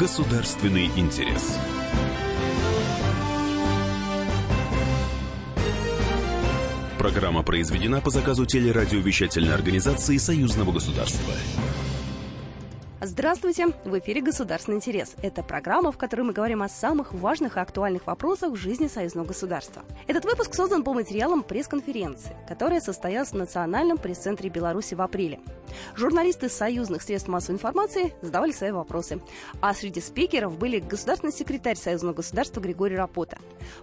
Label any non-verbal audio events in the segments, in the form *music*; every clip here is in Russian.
государственный интерес. Программа произведена по заказу телерадиовещательной организации Союзного государства. Здравствуйте! В эфире «Государственный интерес». Это программа, в которой мы говорим о самых важных и актуальных вопросах в жизни союзного государства. Этот выпуск создан по материалам пресс-конференции, которая состоялась в Национальном пресс-центре Беларуси в апреле. Журналисты союзных средств массовой информации задавали свои вопросы. А среди спикеров были государственный секретарь союзного государства Григорий Рапота,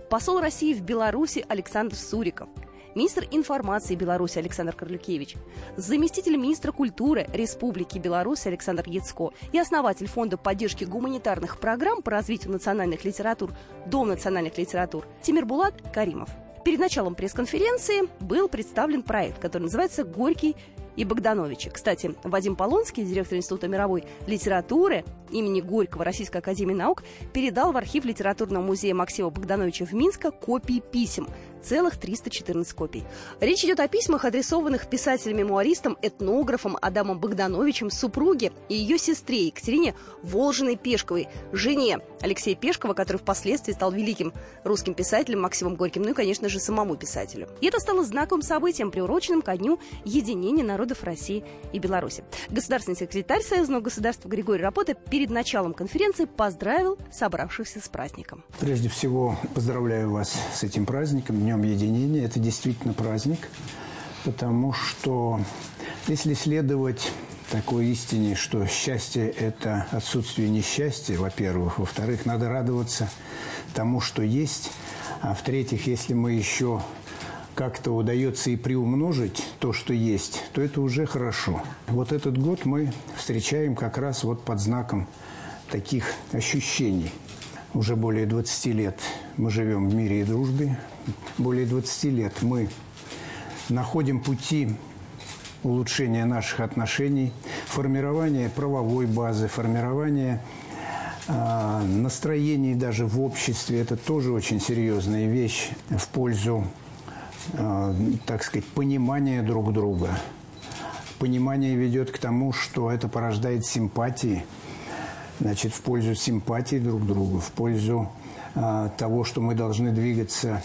посол России в Беларуси Александр Суриков – министр информации Беларуси Александр Карлюкевич, заместитель министра культуры Республики Беларусь Александр Яцко и основатель Фонда поддержки гуманитарных программ по развитию национальных литератур Дом национальных литератур Тимир Булат Каримов. Перед началом пресс-конференции был представлен проект, который называется «Горький и Богдановича. Кстати, Вадим Полонский, директор Института мировой литературы имени Горького Российской Академии Наук, передал в архив литературного музея Максима Богдановича в Минске копии писем, 314 копий. Речь идет о письмах, адресованных писателем-мемуаристом, этнографом Адамом Богдановичем, супруге и ее сестре Екатерине Волжиной-Пешковой, жене Алексея Пешкова, который впоследствии стал великим русским писателем Максимом Горьким, ну и, конечно же, самому писателю. И это стало знаковым событием, приуроченным ко дню единения народов России и Беларуси. Государственный секретарь Союзного государства Григорий Рапота перед началом конференции поздравил собравшихся с праздником. Прежде всего, поздравляю вас с этим праздником, Днем Единения. Это действительно праздник, потому что если следовать такой истине, что счастье – это отсутствие несчастья, во-первых. Во-вторых, надо радоваться тому, что есть. А в-третьих, если мы еще как-то удается и приумножить то, что есть, то это уже хорошо. Вот этот год мы встречаем как раз вот под знаком таких ощущений. Уже более 20 лет мы живем в мире и дружбе. Более 20 лет мы находим пути улучшения наших отношений, формирования правовой базы, формирования э, настроений даже в обществе. Это тоже очень серьезная вещь в пользу Э, так сказать, понимание друг друга. Понимание ведет к тому, что это порождает симпатии, значит, в пользу симпатии друг другу, в пользу э, того, что мы должны двигаться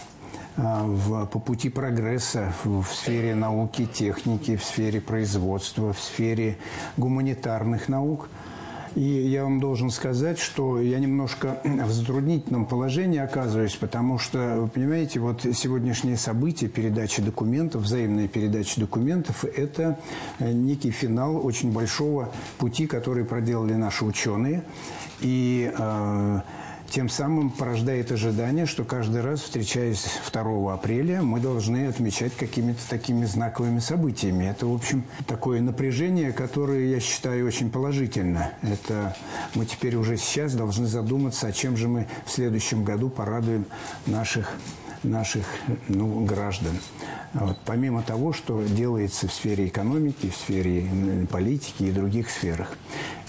э, в, по пути прогресса в, в сфере науки, техники, в сфере производства, в сфере гуманитарных наук – и я вам должен сказать, что я немножко в затруднительном положении оказываюсь, потому что, понимаете, вот сегодняшние события, передачи документов, взаимная передача документов – это некий финал очень большого пути, который проделали наши ученые. И э, тем самым порождает ожидание, что каждый раз, встречаясь 2 апреля, мы должны отмечать какими-то такими знаковыми событиями. Это, в общем, такое напряжение, которое я считаю очень положительно. Это мы теперь уже сейчас должны задуматься, о чем же мы в следующем году порадуем наших наших ну, граждан. Вот. Помимо того, что делается в сфере экономики, в сфере политики и других сферах.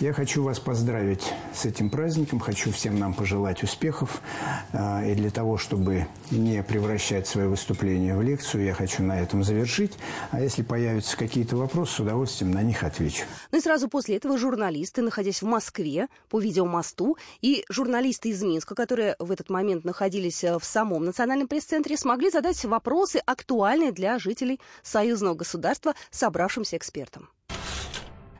Я хочу вас поздравить с этим праздником, хочу всем нам пожелать успехов. А, и для того, чтобы не превращать свое выступление в лекцию, я хочу на этом завершить. А если появятся какие-то вопросы, с удовольствием на них отвечу. Ну и сразу после этого журналисты, находясь в Москве по видеомосту, и журналисты из Минска, которые в этот момент находились э, в самом национальном пресс-центре, смогли задать вопросы, актуальные для жителей союзного государства, собравшимся экспертам.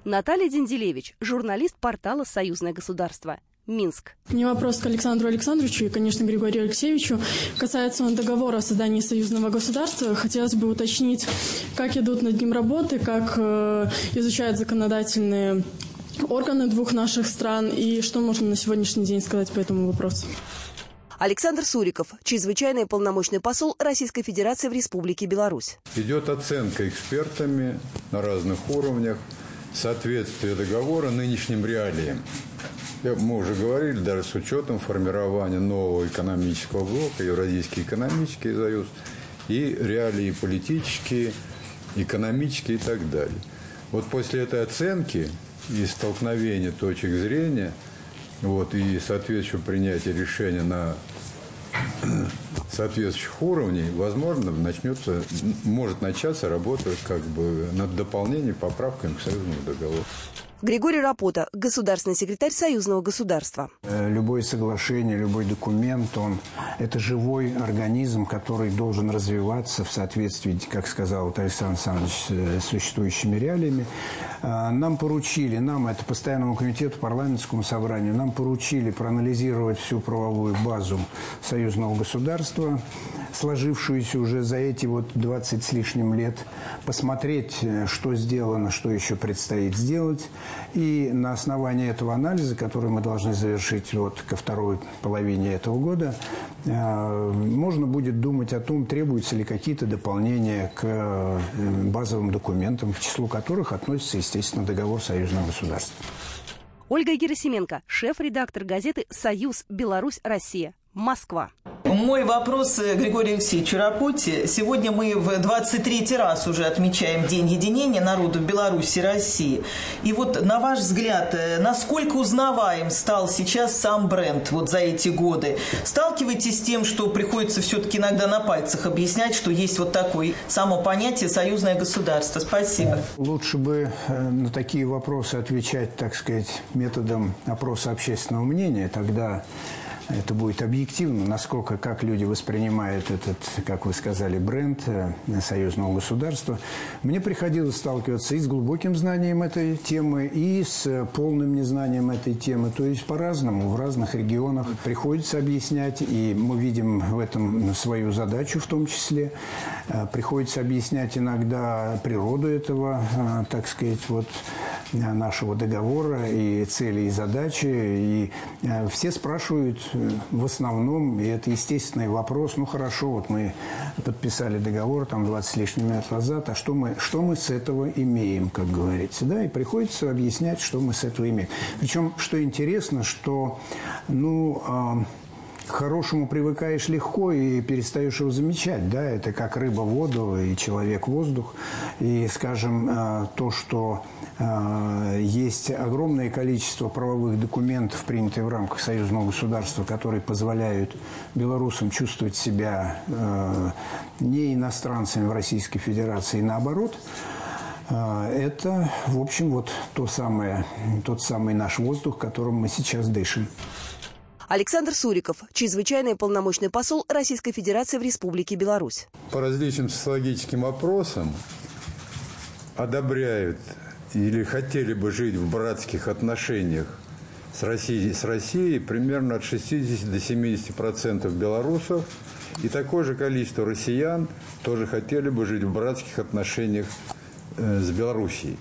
Наталья Денделевич, журналист портала «Союзное государство». Минск. Меня вопрос к Александру Александровичу и, конечно, Григорию Алексеевичу. Касается он договора о создании союзного государства. Хотелось бы уточнить, как идут над ним работы, как э, изучают законодательные органы двух наших стран и что можно на сегодняшний день сказать по этому вопросу. Александр Суриков, чрезвычайный полномочный посол Российской Федерации в Республике Беларусь. Идет оценка экспертами на разных уровнях соответствия договора нынешним реалиям. Мы уже говорили, даже с учетом формирования нового экономического блока, Евразийский экономический союз, и реалии политические, экономические и так далее. Вот после этой оценки и столкновения точек зрения, вот, и соответствующего принятия решения на соответствующих уровней, возможно, начнется, может начаться работа как бы над дополнением, поправками к союзному договору. Григорий Рапота, государственный секретарь Союзного государства. Э, любое соглашение, любой документ, он это живой организм, который должен развиваться в соответствии, как сказал вот Александр Александрович, с э, существующими реалиями. Э, нам поручили, нам, это постоянному комитету, парламентскому собранию, нам поручили проанализировать всю правовую базу союзного государства, сложившуюся уже за эти вот 20 с лишним лет, посмотреть, что сделано, что еще предстоит сделать, и на основании этого анализа, который мы должны завершить вот ко второй половине этого года, э, можно будет думать о том, требуются ли какие-то дополнения к э, базовым документам, к числу которых относится, естественно, договор союзного государства. Ольга Герасименко, шеф-редактор газеты «Союз. Беларусь. Россия». Москва. Мой вопрос э, Григорию Алексеевичу Рапоте. Сегодня мы в 23 раз уже отмечаем День единения народов Беларуси и России. И вот, на ваш взгляд, э, насколько узнаваем стал сейчас сам бренд вот за эти годы? Сталкиваетесь с тем, что приходится все-таки иногда на пальцах объяснять, что есть вот такое само понятие «союзное государство»? Спасибо. Лучше бы э, на такие вопросы отвечать, так сказать, методом опроса общественного мнения. Тогда это будет объективно, насколько, как люди воспринимают этот, как вы сказали, бренд э, союзного государства. Мне приходилось сталкиваться и с глубоким знанием этой темы, и с полным незнанием этой темы. То есть по-разному, в разных регионах приходится объяснять, и мы видим в этом свою задачу в том числе. Э, приходится объяснять иногда природу этого, э, так сказать, вот нашего договора и цели и задачи. И все спрашивают, в основном, и это естественный вопрос, ну хорошо, вот мы подписали договор там 20 с лишним лет назад, а что мы, что мы с этого имеем, как говорится, да, и приходится объяснять, что мы с этого имеем. Причем, что интересно, что, ну, э, к хорошему привыкаешь легко и перестаешь его замечать. Да? Это как рыба в воду и человек воздух. И, скажем, э, то, что э, есть огромное количество правовых документов, принятых в рамках союзного государства, которые позволяют белорусам чувствовать себя э, не иностранцами в Российской Федерации, и наоборот – это, в общем, вот то самое, тот самый наш воздух, которым мы сейчас дышим. Александр Суриков, чрезвычайный полномочный посол Российской Федерации в Республике Беларусь. По различным социологическим опросам одобряют или хотели бы жить в братских отношениях с Россией, с Россией примерно от 60 до 70 процентов белорусов. И такое же количество россиян тоже хотели бы жить в братских отношениях э, с Белоруссией.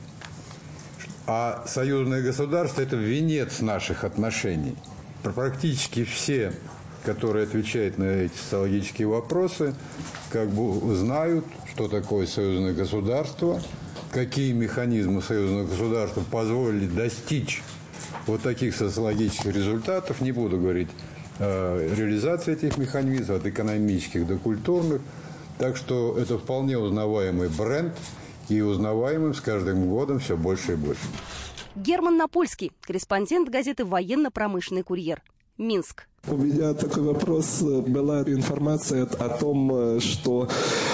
А союзное государство – это венец наших отношений – практически все, которые отвечают на эти социологические вопросы, как бы знают, что такое союзное государство, какие механизмы союзного государства позволили достичь вот таких социологических результатов. Не буду говорить о реализации этих механизмов, от экономических до культурных. Так что это вполне узнаваемый бренд, и узнаваемым с каждым годом все больше и больше. Герман Напольский, корреспондент газеты «Военно-промышленный курьер». Минск. У меня такой вопрос. Была информация о том, что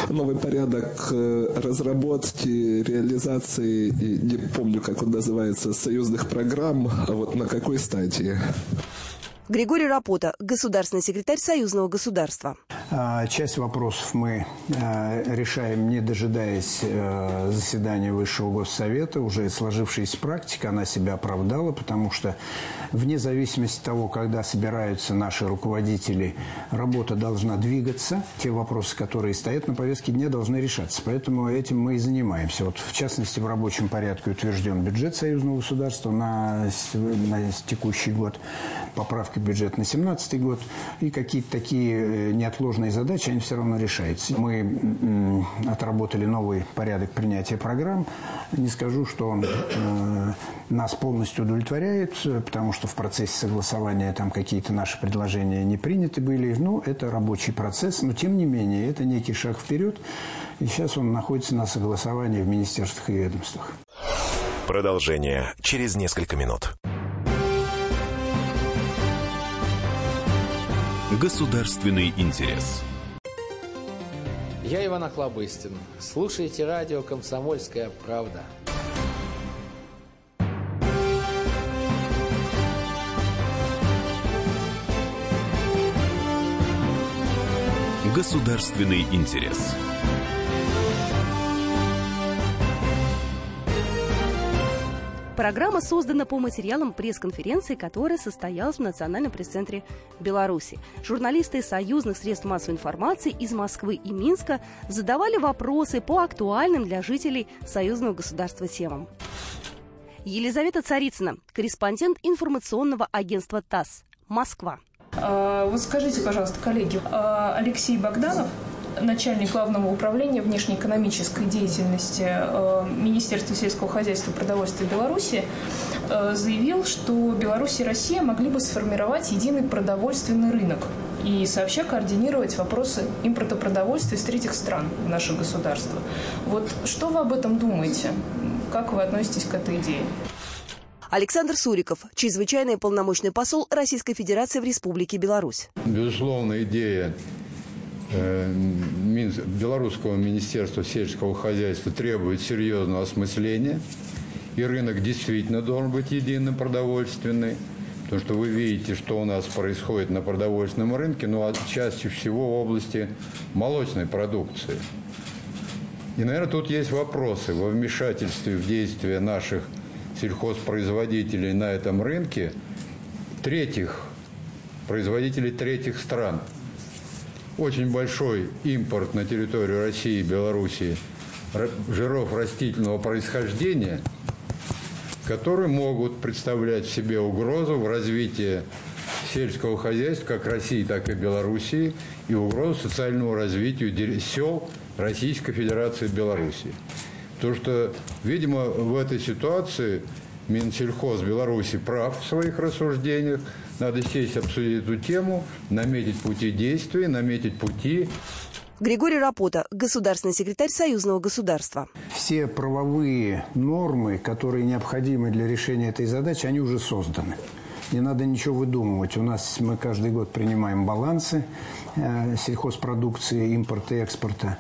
новый порядок э, разработки, реализации, не помню, как он называется, союзных программ, а вот на какой стадии? Григорий Рапота, государственный секретарь Союзного государства. А, часть вопросов мы а, решаем, не дожидаясь а, заседания Высшего Госсовета. Уже сложившаяся практика, она себя оправдала, потому что вне зависимости от того, когда собираются наши руководители, работа должна двигаться. Те вопросы, которые стоят на повестке дня, должны решаться. Поэтому этим мы и занимаемся. Вот, в частности, в рабочем порядке утвержден бюджет Союзного государства на, на текущий год, поправки бюджет на 2017 год, и какие-то такие э, неотложные задачи, они все равно решаются. Мы отработали новый порядок принятия программ. Не скажу, что он э, нас полностью удовлетворяет, потому что в процессе согласования там какие-то наши предложения не приняты были. Ну, это рабочий процесс, но тем не менее, это некий шаг вперед. И сейчас он находится на согласовании в министерствах и ведомствах. Продолжение через несколько минут. Государственный интерес. Я Иван Охлобыстин. Слушайте радио «Комсомольская правда». Государственный интерес. Программа создана по материалам пресс-конференции, которая состоялась в Национальном пресс-центре Беларуси. Журналисты союзных средств массовой информации из Москвы и Минска задавали вопросы по актуальным для жителей союзного государства темам. Елизавета Царицына, корреспондент информационного агентства ТАСС, Москва. А, вот скажите, пожалуйста, коллеги, а Алексей Богданов начальник главного управления внешнеэкономической деятельности э, Министерства сельского хозяйства и продовольствия Беларуси э, заявил, что Беларусь и Россия могли бы сформировать единый продовольственный рынок и сообща координировать вопросы импорта продовольствия из третьих стран в наше государство. Вот что вы об этом думаете? Как вы относитесь к этой идее? Александр Суриков, чрезвычайный полномочный посол Российской Федерации в Республике Беларусь. Безусловно, идея белорусского министерства сельского хозяйства требует серьезного осмысления. И рынок действительно должен быть единым продовольственный. Потому что вы видите, что у нас происходит на продовольственном рынке, но ну, чаще всего в области молочной продукции. И, наверное, тут есть вопросы во вмешательстве в действия наших сельхозпроизводителей на этом рынке третьих, производителей третьих стран – очень большой импорт на территорию России и Белоруссии жиров растительного происхождения, которые могут представлять себе угрозу в развитии сельского хозяйства как России, так и Белоруссии и угрозу социальному развитию сел Российской Федерации и Белоруссии. То, что, видимо, в этой ситуации Минсельхоз Беларуси прав в своих рассуждениях, надо сесть, обсудить эту тему, наметить пути действий, наметить пути. Григорий Рапота, государственный секретарь Союзного государства. Все правовые нормы, которые необходимы для решения этой задачи, они уже созданы. Не надо ничего выдумывать. У нас мы каждый год принимаем балансы э, сельхозпродукции, импорта и экспорта.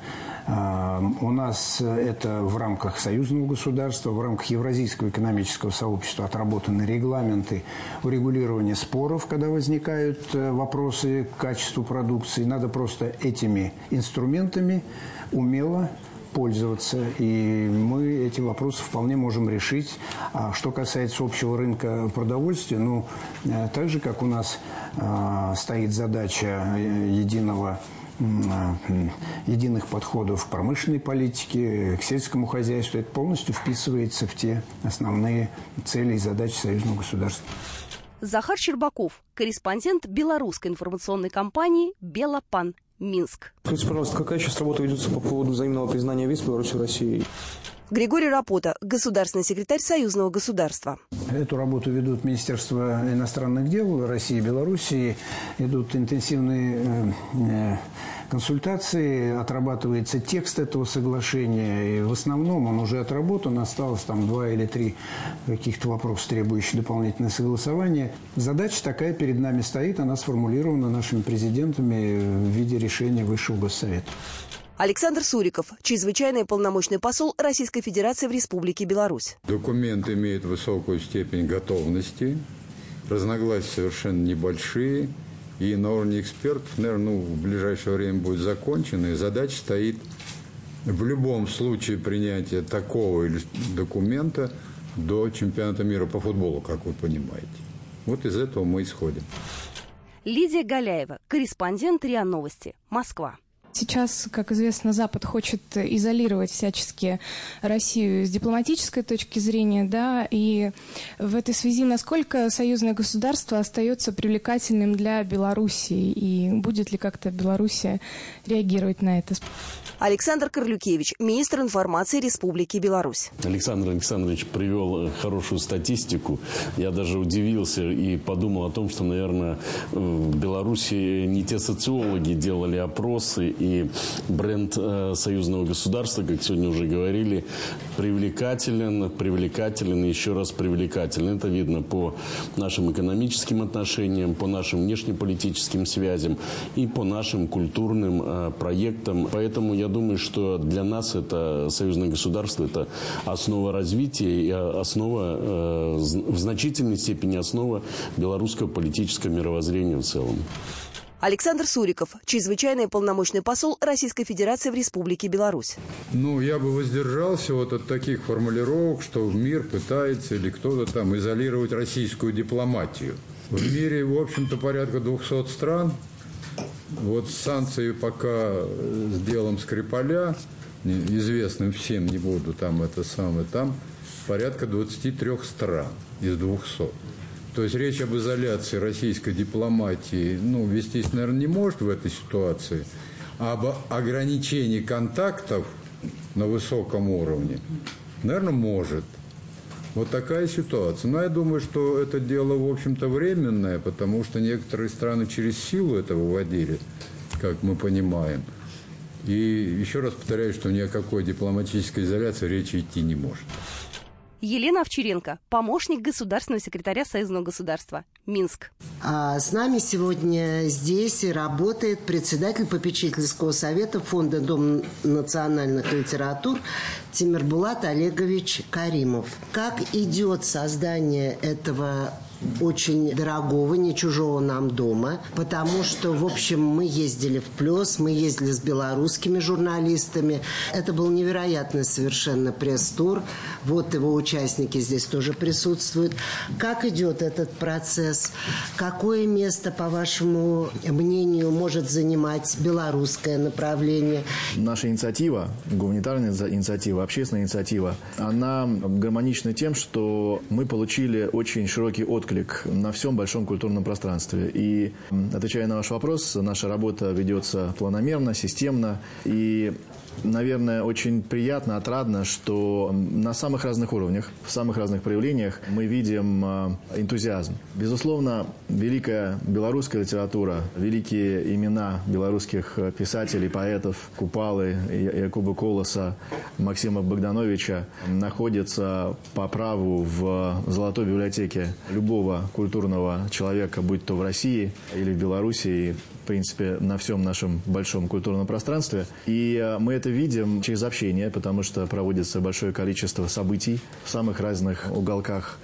У нас это в рамках союзного государства, в рамках Евразийского экономического сообщества отработаны регламенты урегулирования споров, когда возникают э, вопросы к качеству продукции. Надо просто этими инструментами умело пользоваться, и мы эти вопросы вполне можем решить. А что касается общего рынка продовольствия, ну, э, так же, как у нас э, стоит задача единого единых подходов к промышленной политике, к сельскому хозяйству. Это полностью вписывается в те основные цели и задачи союзного государства. Захар Щербаков, корреспондент белорусской информационной компании «Белопан», Минск. Скажите, пожалуйста, какая сейчас работа ведется по поводу взаимного признания виз Беларуси и России? Григорий Рапота, государственный секретарь Союзного государства. Эту работу ведут Министерство иностранных дел России и Белоруссии. Идут интенсивные э, э, консультации, отрабатывается текст этого соглашения. И в основном он уже отработан, осталось там два или три каких-то вопроса, требующих дополнительное согласование. Задача такая перед нами стоит, она сформулирована нашими президентами в виде решения Высшего Госсовета. Александр Суриков, чрезвычайный полномочный посол Российской Федерации в Республике Беларусь. Документ имеет высокую степень готовности, разногласия совершенно небольшие, и на уровне экспертов, наверное, ну, в ближайшее время будет закончено, и задача стоит в любом случае принятия такого документа до чемпионата мира по футболу, как вы понимаете. Вот из этого мы исходим. Лидия Галяева, корреспондент РИА Новости, Москва. Сейчас, как известно, Запад хочет изолировать всячески Россию с дипломатической точки зрения, да, и в этой связи насколько союзное государство остается привлекательным для Белоруссии, и будет ли как-то Белоруссия реагировать на это? Александр Корлюкевич, министр информации Республики Беларусь. Александр Александрович привел хорошую статистику. Я даже удивился и подумал о том, что, наверное, в Беларуси не те социологи делали опросы, И бренд э, союзного государства, как сегодня уже говорили, привлекателен, привлекателен и еще раз привлекателен. Это видно по нашим экономическим отношениям, по нашим внешнеполитическим связям и по нашим культурным э, проектам. Поэтому я думаю, что для нас это союзное государство, это основа развития и основа, э, в значительной степени основа белорусского политического мировоззрения в целом. Александр Суриков, чрезвычайный полномочный посол Российской Федерации в Республике Беларусь. Ну, я бы воздержался вот от таких формулировок, что в мир пытается или кто-то там изолировать российскую дипломатию. В мире, в общем-то, порядка 200 стран. Вот санкции пока с делом Скрипаля, известным всем, не буду там это самое, там порядка 23 стран из 200. То есть речь об изоляции российской дипломатии ну, вестись, наверное, не может в этой ситуации. А об ограничении контактов на высоком уровне, наверное, может. Вот такая ситуация. Но я думаю, что это дело, в общем-то, временное, потому что некоторые страны через силу это выводили, как мы понимаем. И еще раз повторяю, что ни о какой дипломатической изоляции речи идти не может. Елена Овчаренко, помощник государственного секретаря Союзного государства. Минск. А с нами сегодня здесь работает председатель попечительского совета Фонда Дом национальных литератур Тимирбулат Олегович Каримов. Как идет создание этого очень дорогого, не чужого нам дома, потому что, в общем, мы ездили в Плес, мы ездили с белорусскими журналистами. Это был невероятный совершенно пресс-тур. Вот его участники здесь тоже присутствуют. Как идет этот процесс? Какое место, по вашему мнению, может занимать белорусское направление? Наша инициатива, гуманитарная инициатива, общественная инициатива, она гармонична тем, что мы получили очень широкий отклик отклик на всем большом культурном пространстве. И, отвечая на ваш вопрос, наша работа ведется планомерно, системно. И наверное, очень приятно, отрадно, что на самых разных уровнях, в самых разных проявлениях мы видим а, энтузиазм. Безусловно, великая белорусская литература, великие имена белорусских писателей, поэтов Купалы, Якуба Колоса, Максима Богдановича находятся по праву в золотой библиотеке любого культурного человека, будь то в России или в Белоруссии, принципе, на всем нашем большом культурном пространстве. И э, мы это видим через общение, потому что проводится большое количество событий в самых разных уголках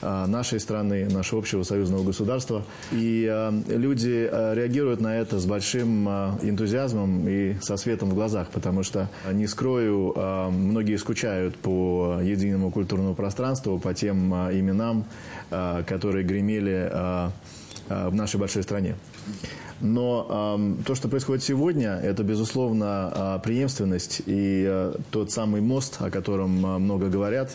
э, нашей страны, нашего общего союзного государства. И э, люди реагируют на это с большим энтузиазмом и со светом в глазах, потому что, не скрою, многие скучают по единому культурному пространству, по тем именам, которые гремели в нашей большой стране. Но э, то, что происходит сегодня, это, безусловно, э, преемственность и э, тот самый мост, о котором э, много говорят,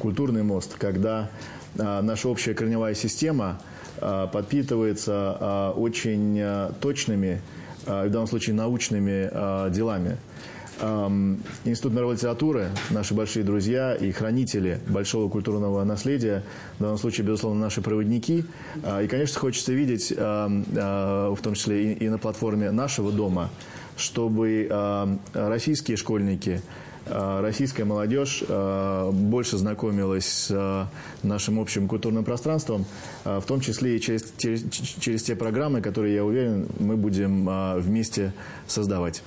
культурный мост, когда э, наша общая корневая система э, подпитывается э, очень э, точными, э, в данном случае научными э, делами. Институт мировой литературы, наши большие друзья и хранители большого культурного наследия, в данном случае, безусловно, наши проводники. А, и, конечно, хочется видеть, а, в том числе и на платформе нашего дома, чтобы российские школьники, российская молодежь больше знакомилась с нашим общим культурным пространством, в том числе и через, через, через те программы, которые, я уверен, мы будем вместе создавать.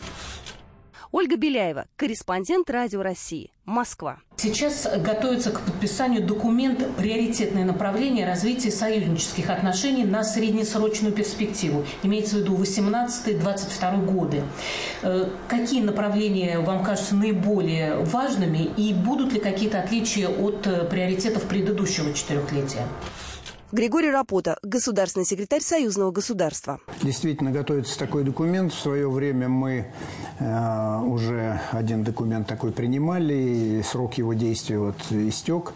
Ольга Беляева, корреспондент Радио России, Москва. Сейчас готовится к подписанию документ «Приоритетное направление развития союзнических отношений на среднесрочную перспективу». Имеется в виду 18-22 годы. Э, какие направления вам кажутся наиболее важными и будут ли какие-то отличия от э, приоритетов предыдущего четырехлетия? Григорий Рапота, государственный секретарь Союзного государства. Действительно, готовится такой документ. В свое время мы э, уже один документ такой принимали, и срок его действия вот истек.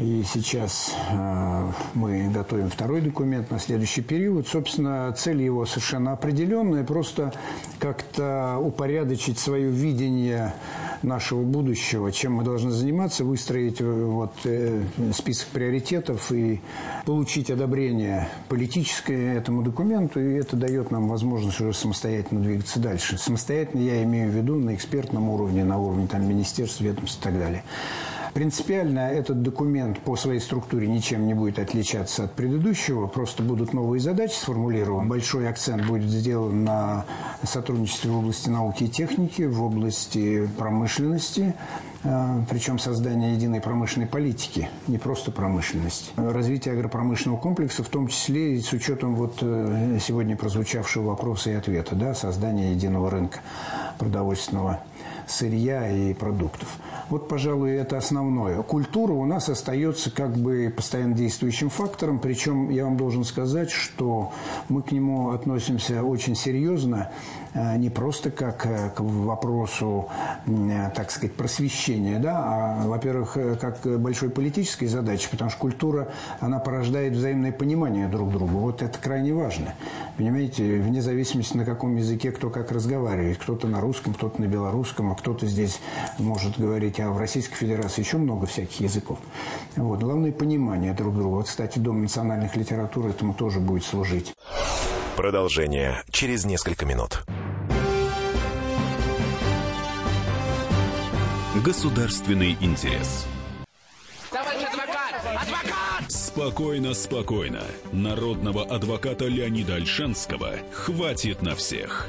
И сейчас э, мы готовим второй документ на следующий период. Собственно, цель его совершенно определенная. Просто как-то упорядочить свое видение нашего будущего, чем мы должны заниматься, выстроить э, вот, э, список приоритетов и получить одобрение политическое этому документу. И это дает нам возможность уже самостоятельно двигаться дальше. Самостоятельно я имею в виду на экспертном уровне, на уровне там, министерств, ведомств и так далее. Принципиально этот документ по своей структуре ничем не будет отличаться от предыдущего, просто будут новые задачи сформулированы. Большой акцент будет сделан на сотрудничестве в области науки и техники, в области промышленности, э, причем создание единой промышленной политики, не просто промышленность. Развитие агропромышленного комплекса, в том числе и с учетом вот э, сегодня прозвучавшего вопроса и ответа, да, создания единого рынка продовольственного сырья и продуктов. Вот, пожалуй, это основное. Культура у нас остается как бы постоянно действующим фактором, причем я вам должен сказать, что мы к нему относимся очень серьезно Э, не просто как э, к вопросу, э, так сказать, просвещения, да, а, во-первых, как большой политической задачи, потому что культура, она порождает взаимное понимание друг друга. Вот это крайне важно. Понимаете, вне зависимости на каком языке кто как разговаривает. Кто-то на русском, кто-то на белорусском, а кто-то здесь может говорить, а в Российской Федерации еще много всяких языков. Вот. Главное понимание друг друга. Вот, кстати, Дом национальных литератур этому тоже будет служить. Продолжение через несколько минут. Государственный интерес. Товарищ адвокат! Адвокат! Спокойно, спокойно. Народного адвоката Леонида Альшанского хватит на всех.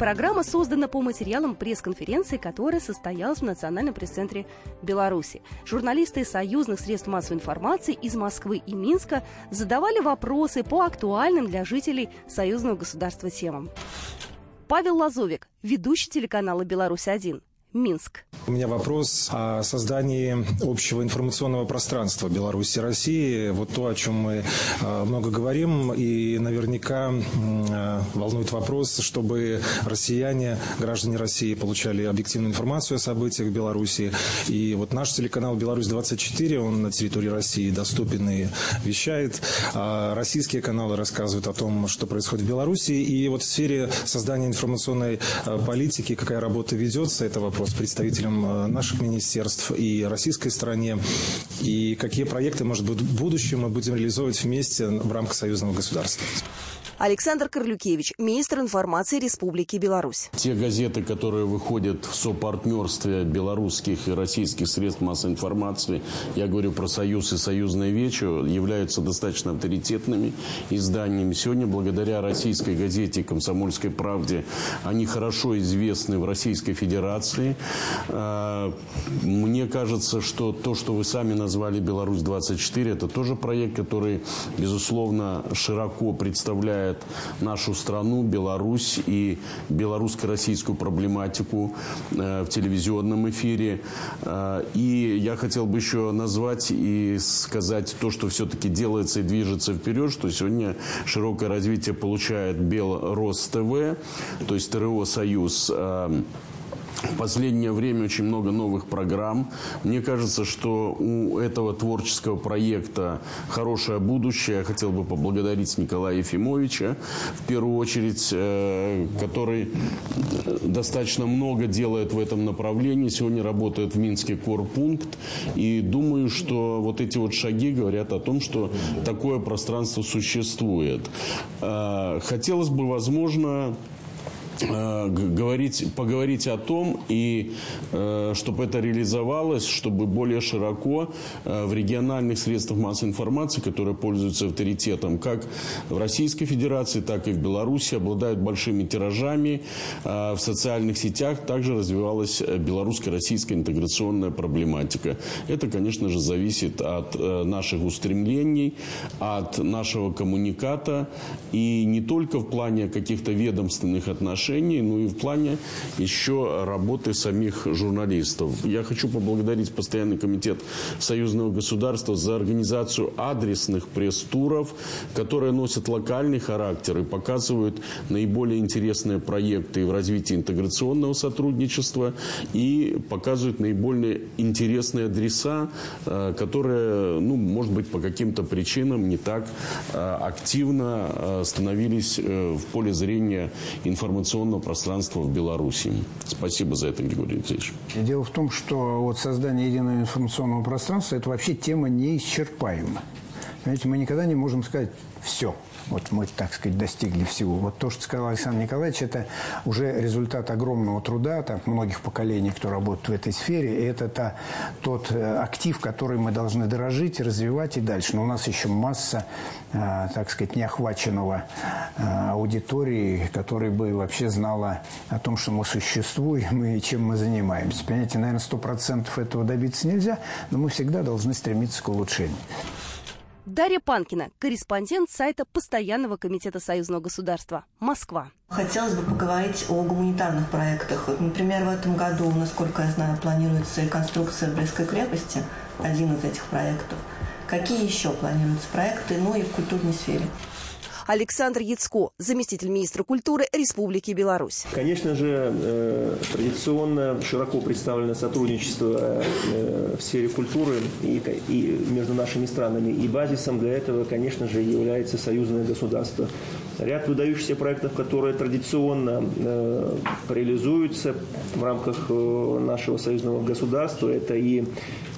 Программа создана по материалам пресс-конференции, которая состоялась в Национальном пресс-центре Беларуси. Журналисты союзных средств массовой информации из Москвы и Минска задавали вопросы по актуальным для жителей союзного государства темам. Павел Лазовик, ведущий телеканала «Беларусь-1». Минск. У меня вопрос о создании общего информационного пространства Беларуси и России. Вот то, о чем мы э, много говорим, и наверняка э, волнует вопрос, чтобы россияне, граждане России получали объективную информацию о событиях в Беларуси. И вот наш телеканал «Беларусь-24», он на территории России доступен и вещает. А российские каналы рассказывают о том, что происходит в Беларуси. И вот в сфере создания информационной э, политики, какая работа ведется, это вопрос вопрос представителям э, наших министерств и российской стороне, и какие проекты, может быть, в будущем мы будем реализовывать вместе в рамках союзного государства. Александр Корлюкевич, министр информации Республики Беларусь. Те газеты, которые выходят в сопартнерстве белорусских и российских средств массовой информации, я говорю про «Союз» и «Союзное вече», являются достаточно авторитетными изданиями. Сегодня, благодаря российской газете «Комсомольской правде», они хорошо известны в Российской Федерации. А, мне кажется, что то, что вы сами назвали «Беларусь-24», это тоже проект, который, безусловно, широко представляет освещает нашу страну, Беларусь и белорусско-российскую проблематику э, в телевизионном эфире. Э, и я хотел бы еще назвать и сказать то, что все-таки делается и движется вперед, что сегодня широкое развитие получает Белрос ТВ, то есть ТРО «Союз», э, в последнее время очень много новых программ. Мне кажется, что у этого творческого проекта хорошее будущее. Я хотел бы поблагодарить Николая Ефимовича, в первую очередь, э, который достаточно много делает в этом направлении. Сегодня работает в Минске корпункт. И думаю, что вот эти вот шаги говорят о том, что такое пространство существует. Э, хотелось бы, возможно, говорить, поговорить о том и э, чтобы это реализовалось, чтобы более широко э, в региональных средствах массовой информации, которые пользуются авторитетом как в Российской Федерации, так и в Беларуси, обладают большими тиражами. В социальных сетях также развивалась белорусско-российская интеграционная проблематика. Это, конечно же, зависит от наших устремлений, от нашего коммуниката и не только в плане каких-то ведомственных отношений, отношении, ну и в плане еще работы самих журналистов. Я хочу поблагодарить Постоянный комитет Союзного государства за организацию адресных пресс-туров, которые носят локальный характер и показывают наиболее интересные проекты в развитии интеграционного сотрудничества и показывают наиболее интересные адреса, э, которые, ну, может быть, по каким-то причинам не так э, активно э, становились в поле зрения информационного информационного пространства в Беларуси. Спасибо за это, Григорий Алексеевич. Дело в том, что вот создание единого информационного пространства – это вообще тема неисчерпаема. Понимаете, мы никогда не можем сказать «все». Вот мы, так сказать, достигли всего. Вот то, что сказал Александр Николаевич, это уже результат огромного труда так, многих поколений, кто работает в этой сфере. И это та, тот э, актив, который мы должны дорожить, развивать и дальше. Но у нас еще масса, э, так сказать, неохваченного э, аудитории, которая бы вообще знала о том, что мы существуем и чем мы занимаемся. Понимаете, наверное, сто процентов этого добиться нельзя, но мы всегда должны стремиться к улучшению. Дарья Панкина, корреспондент сайта Постоянного комитета Союзного государства. Москва. Хотелось бы поговорить о гуманитарных проектах. Например, в этом году, насколько я знаю, планируется реконструкция Брестской крепости, один из этих проектов. Какие еще планируются проекты, ну и в культурной сфере? Александр Яцко, заместитель министра культуры Республики Беларусь. Конечно же, э, традиционно широко представлено сотрудничество э, в сфере культуры и, и между нашими странами. И базисом для этого, конечно же, является союзное государство. Ряд выдающихся проектов, которые традиционно э, реализуются в рамках э, нашего союзного государства, это и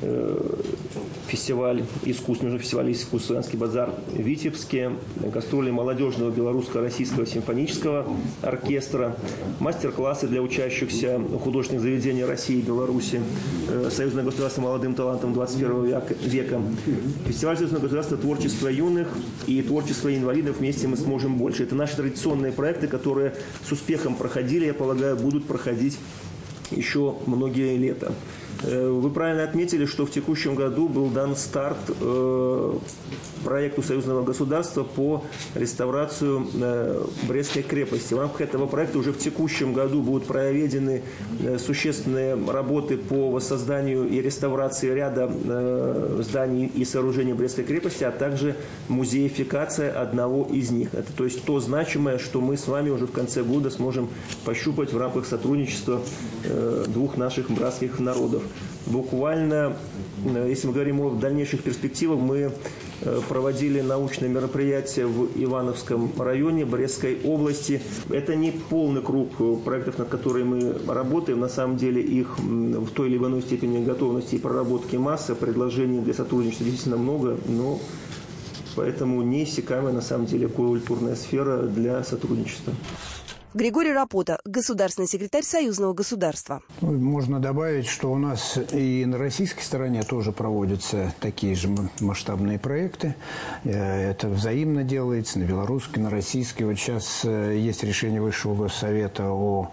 э, фестиваль искусств, межфестиваль искусств «Славянский базар» в Витебске, гастроли молодежного белорусско-российского симфонического оркестра, мастер-классы для учащихся художественных заведений России и Беларуси, э, Союзное государство молодым талантом 21 века, фестиваль Союзного государства творчества юных и творчества инвалидов «Вместе мы сможем больше». Это наши традиционные проекты, которые с успехом проходили, я полагаю, будут проходить еще многие лета. Э, вы правильно отметили, что в текущем году был дан старт э, проекту союзного государства по реставрацию э, Брестской крепости. В рамках этого проекта уже в текущем году будут проведены существенные работы по воссозданию и реставрации ряда зданий и сооружений Брестской крепости, а также музеификация одного из них. Это то есть то значимое, что мы с вами уже в конце года сможем пощупать в рамках сотрудничества двух наших братских народов. Буквально, э, если мы говорим о дальнейших перспективах, мы э, проводили научное мероприятие в Ивановском районе Брестской области. Это не полный круг э, проектов, над которыми мы работаем. На самом деле их в той или иной степени готовности и проработки масса. Предложений для сотрудничества действительно много, но поэтому неиссякаемая на самом деле культурная сфера для сотрудничества. Григорий Рапота, государственный секретарь Союзного государства. Ну, можно добавить, что у нас и на российской стороне тоже проводятся такие же масштабные проекты. Э, это взаимно делается на белорусской, на российской. Вот сейчас э, есть решение Высшего Госсовета о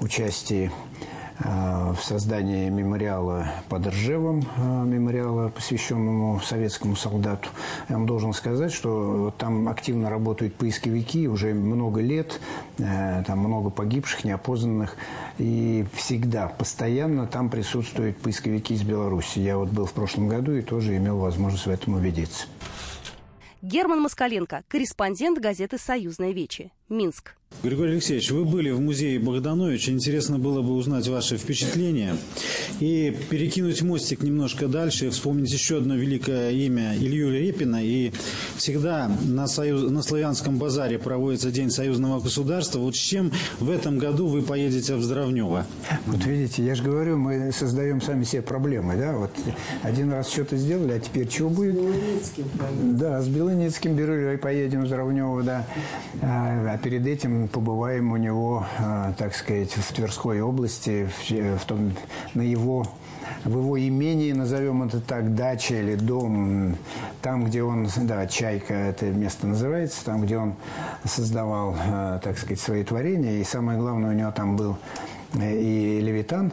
участии в создании мемориала под Ржевом, э, мемориала, посвященному советскому солдату. Я вам должен сказать, что там активно работают поисковики уже много лет, э, там много погибших, неопознанных, и всегда, постоянно там присутствуют поисковики из Беларуси. Я вот был в прошлом году и тоже имел возможность в этом убедиться. Герман Москаленко, корреспондент газеты «Союзная Вечи», Минск. Григорий Алексеевич, вы были в музее Богдановича. Интересно было бы узнать ваши впечатления и перекинуть мостик немножко дальше, вспомнить еще одно великое имя Илью Репина. И всегда на, союз, на Славянском базаре проводится День союзного государства. Вот с чем в этом году вы поедете в Здравнево? Вот видите, я же говорю, мы создаем сами себе проблемы. Да? Вот один раз что-то сделали, а теперь чего будет? С Белыницким. Да, с Белыницким беру и поедем в Здравнево, да. А, А перед этим побываем у него, э, так сказать, в Тверской области, в том, на его в его имении, назовем это так, дача или дом, там, где он, да, Чайка это место называется, там, где он создавал, э, так сказать, свои творения. И самое главное, у него там был и Левитан,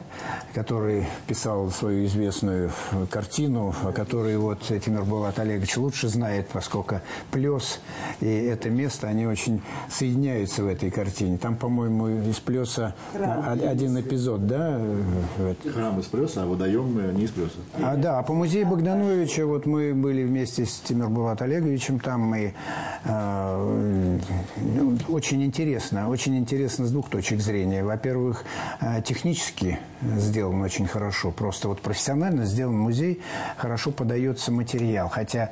который писал свою известную картину, о которой вот Тимир Булат Олегович лучше знает, поскольку Плес и это место, они очень соединяются в этой картине. Там, по-моему, из Плеса один эпизод, да? Храм из Плеса, а водоем не из Плеса. А, да, а по музею Богдановича вот мы были вместе с Тимир Булат Олеговичем там, мы э, ну, очень интересно, очень интересно с двух точек зрения. Во-первых, технически сделан очень хорошо. Просто вот профессионально сделан музей, хорошо подается материал. Хотя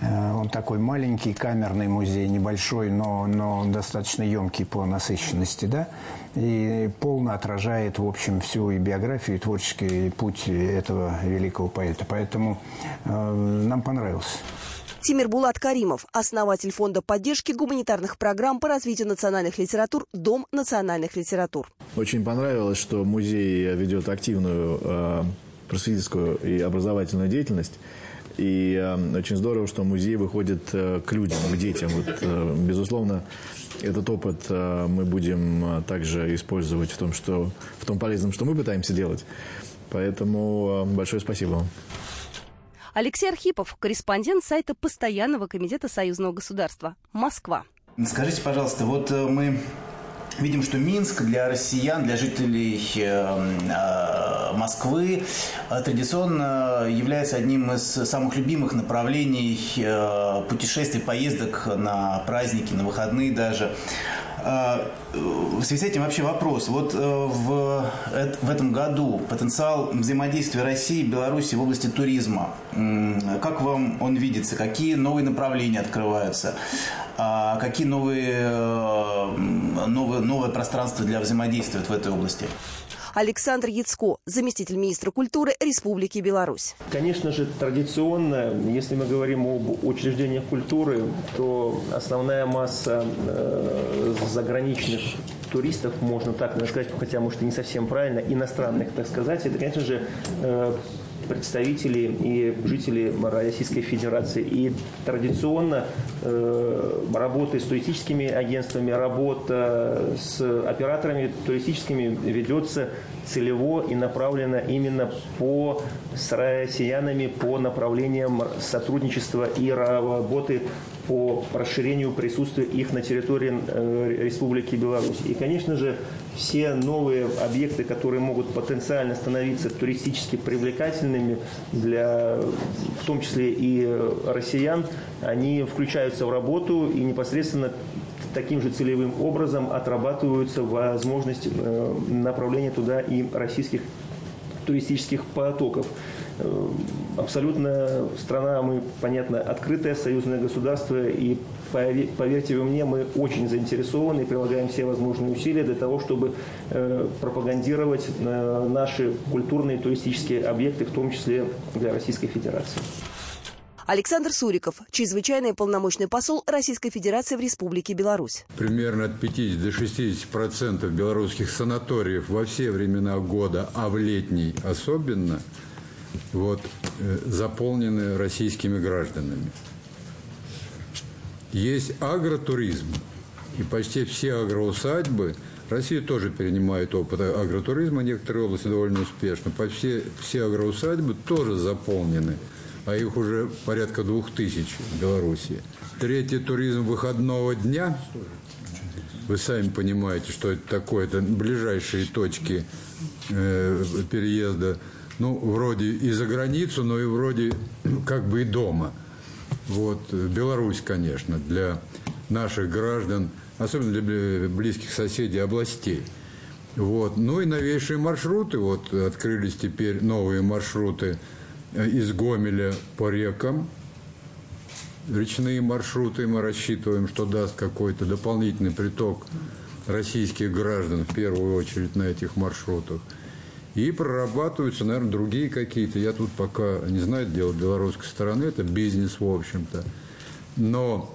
э, он такой маленький, камерный музей, небольшой, но, но достаточно емкий по насыщенности, да, и полно отражает, в общем, всю и биографию, и творческий путь этого великого поэта. Поэтому э, нам понравился. Тимир Булат Каримов, основатель фонда поддержки гуманитарных программ по развитию национальных литератур «Дом национальных литератур». Очень понравилось, что музей ведет активную э, просветительскую и образовательную деятельность. И э, очень здорово, что музей выходит э, к людям, к детям. Вот, э, безусловно, этот опыт э, мы будем также использовать в том, что, в том полезном, что мы пытаемся делать. Поэтому э, большое спасибо вам. Алексей Архипов, корреспондент сайта Постоянного комитета Союзного государства. Москва. Скажите, пожалуйста, вот э, мы Видим, что Минск для россиян, для жителей э, э, Москвы традиционно является одним из самых любимых направлений путешествий, поездок на праздники, на выходные даже. А, в связи с этим вообще вопрос. Вот э, в, в этом году потенциал взаимодействия России и Беларуси в области туризма, как вам он видится? Какие новые направления открываются? А какие новые, э, новые, новое пространство для взаимодействия в этой области? Александр Яцко, заместитель министра культуры Республики Беларусь. Конечно же, традиционно, если мы говорим об учреждениях культуры, то основная масса э, заграничных туристов, можно так сказать, хотя, может, и не совсем правильно, иностранных, так сказать, это, конечно же, э, представители и жители Российской Федерации. И традиционно э, работа с туристическими агентствами, работа с операторами туристическими ведется целево и направлена именно по с россиянами по направлениям сотрудничества и работы по расширению присутствия их на территории э, Республики Беларусь. И, конечно же, все новые объекты, которые могут потенциально становиться туристически привлекательными для, в том числе и россиян, они включаются в работу и непосредственно таким же целевым образом отрабатываются возможность э, направления туда и российских туристических потоков. Э, абсолютно страна, мы, понятно, открытое союзное государство, и поверьте вы мне, мы очень заинтересованы и прилагаем все возможные усилия для того, чтобы э, пропагандировать наши культурные туристические объекты, в том числе для Российской Федерации. Александр Суриков, чрезвычайный полномочный посол Российской Федерации в Республике Беларусь. Примерно от 50 до 60 процентов белорусских санаториев во все времена года, а в летний особенно – вот, э, заполнены российскими гражданами. Есть агротуризм, и почти все агроусадьбы, Россия тоже перенимает опыт агротуризма, некоторые области довольно успешно, по все, все агроусадьбы тоже заполнены, а их уже порядка двух тысяч в Беларуси. Третий туризм выходного дня, вы сами понимаете, что это такое, это ближайшие точки э, переезда ну, вроде и за границу, но и вроде *clears throat* как бы и дома. Вот, Беларусь, конечно, для наших граждан, особенно для близких соседей областей. Вот. Ну и новейшие маршруты, вот открылись теперь новые маршруты из Гомеля по рекам, речные маршруты, мы рассчитываем, что даст какой-то дополнительный приток российских граждан, в первую очередь, на этих маршрутах. И прорабатываются, наверное, другие какие-то. Я тут пока не знаю дела белорусской стороны, это бизнес, в общем-то. Но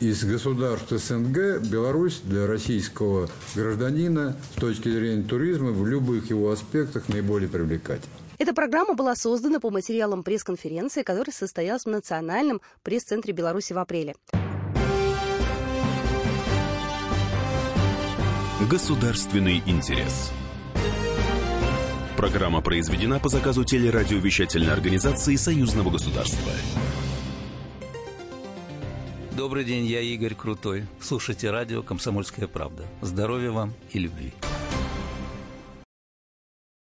из государств СНГ Беларусь для российского гражданина с точки зрения туризма в любых его аспектах наиболее привлекательна. Эта программа была создана по материалам пресс-конференции, которая состоялась в Национальном пресс-центре Беларуси в апреле. Государственный интерес. Программа произведена по заказу телерадиовещательной организации Союзного государства. Добрый день, я Игорь Крутой. Слушайте радио «Комсомольская правда». Здоровья вам и любви.